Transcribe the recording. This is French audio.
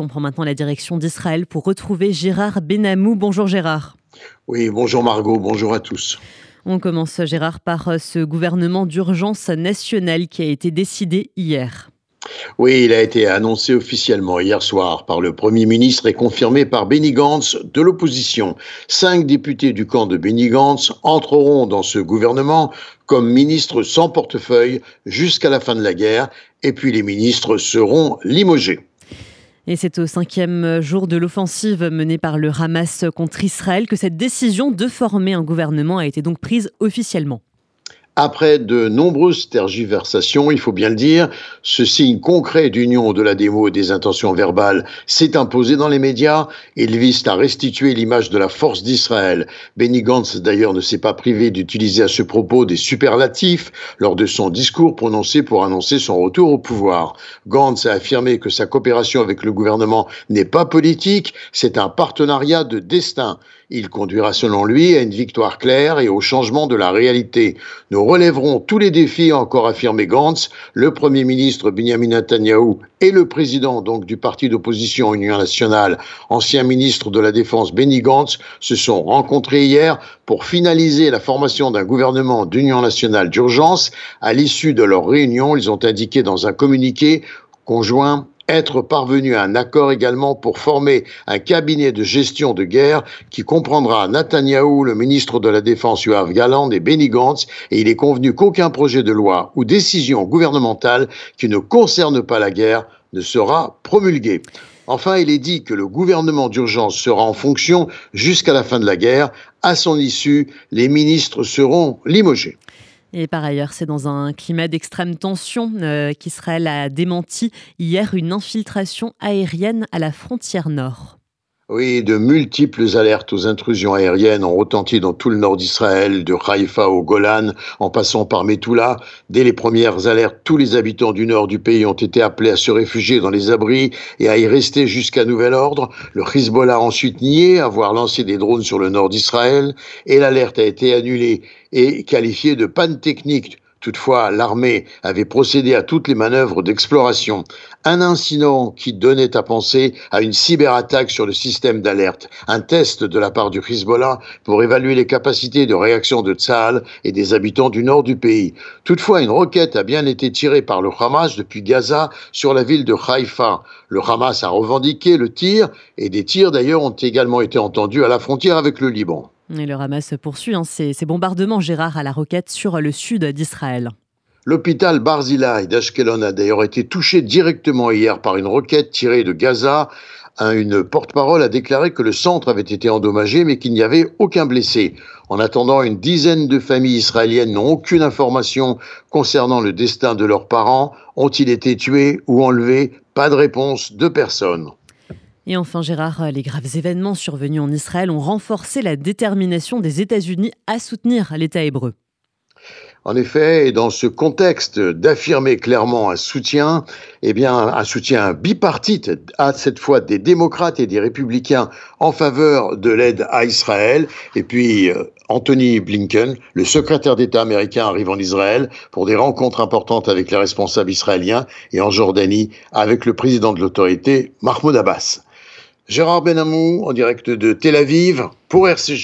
On prend maintenant la direction d'Israël pour retrouver Gérard Benamou. Bonjour Gérard. Oui, bonjour Margot, bonjour à tous. On commence Gérard par euh, ce gouvernement d'urgence nationale qui a été décidé hier. Oui, il a été annoncé officiellement hier soir par le Premier ministre et confirmé par Benny Gantz de l'opposition. Cinq députés du camp de Benny Gantz entreront dans ce gouvernement comme ministres sans portefeuille jusqu'à la fin de la guerre et puis les ministres seront limogés. Et c'est au cinquième jour de l'offensive menée par le Hamas contre Israël que cette décision de former un gouvernement a été donc prise officiellement. Après de nombreuses tergiversations, il faut bien le dire, ce signe concret d'union au-delà des mots et des intentions verbales s'est imposé dans les médias il vise à restituer l'image de la force d'Israël. Benny Gantz, d'ailleurs, ne s'est pas privé d'utiliser à ce propos des superlatifs lors de son discours prononcé pour annoncer son retour au pouvoir. Gantz a affirmé que sa coopération avec le gouvernement n'est pas politique, c'est un partenariat de destin. Il conduira selon lui à une victoire claire et au changement de la réalité. Relèverons tous les défis, encore affirmé Gantz, le Premier ministre Benjamin Netanyahu et le président donc du parti d'opposition Union nationale, ancien ministre de la Défense Benny Gantz, se sont rencontrés hier pour finaliser la formation d'un gouvernement d'union nationale d'urgence. À l'issue de leur réunion, ils ont indiqué dans un communiqué conjoint être parvenu à un accord également pour former un cabinet de gestion de guerre qui comprendra Netanyahou, le ministre de la Défense Yoav Galand et Benny Gantz, et il est convenu qu'aucun projet de loi ou décision gouvernementale qui ne concerne pas la guerre ne sera promulgué. Enfin, il est dit que le gouvernement d'urgence sera en fonction jusqu'à la fin de la guerre. À son issue, les ministres seront limogés. Et par ailleurs, c'est dans un climat d'extrême tension euh, qu'Israël a démenti hier une infiltration aérienne à la frontière nord. Oui, de multiples alertes aux intrusions aériennes ont retenti dans tout le nord d'Israël, de Haïfa au Golan, en passant par Metula. Dès les premières alertes, tous les habitants du nord du pays ont été appelés à se réfugier dans les abris et à y rester jusqu'à nouvel ordre. Le Hezbollah a ensuite nié avoir lancé des drones sur le nord d'Israël et l'alerte a été annulée et qualifiée de panne technique Toutefois, l'armée avait procédé à toutes les manœuvres d'exploration. Un incident qui donnait à penser à une cyberattaque sur le système d'alerte, un test de la part du Hezbollah pour évaluer les capacités de réaction de Tsahal et des habitants du nord du pays. Toutefois, une roquette a bien été tirée par le Hamas depuis Gaza sur la ville de Haïfa. Le Hamas a revendiqué le tir et des tirs d'ailleurs ont également été entendus à la frontière avec le Liban. Et le Hamas poursuit hein, ses, bombardements, Gérard, à la roquette sur le sud d'Israël. L'hôpital Barzilai d'Ashkelon a d'ailleurs été touché directement hier par une roquette tirée de Gaza. Une porte-parole a déclaré que le centre avait été endommagé mais qu'il n'y avait aucun blessé. En attendant, une dizaine de familles israéliennes n'ont aucune information concernant le destin de leurs parents. Ont-ils été tués ou enlevés? Pas de réponse de personne. Et enfin, Gérard, les graves événements survenus en Israël ont renforcé la détermination des États-Unis à soutenir l'État hébreu. En effet, dans ce contexte d'affirmer clairement un soutien, eh bien, un soutien bipartite, à cette fois des démocrates et des républicains en faveur de l'aide à Israël, et puis euh, Anthony Blinken, le secrétaire d'État américain, arrive en Israël pour des rencontres importantes avec les responsables israéliens et en Jordanie avec le président de l'autorité, Mahmoud Abbas. Gérard Benamou, en direct de Tel Aviv, pour RCJ.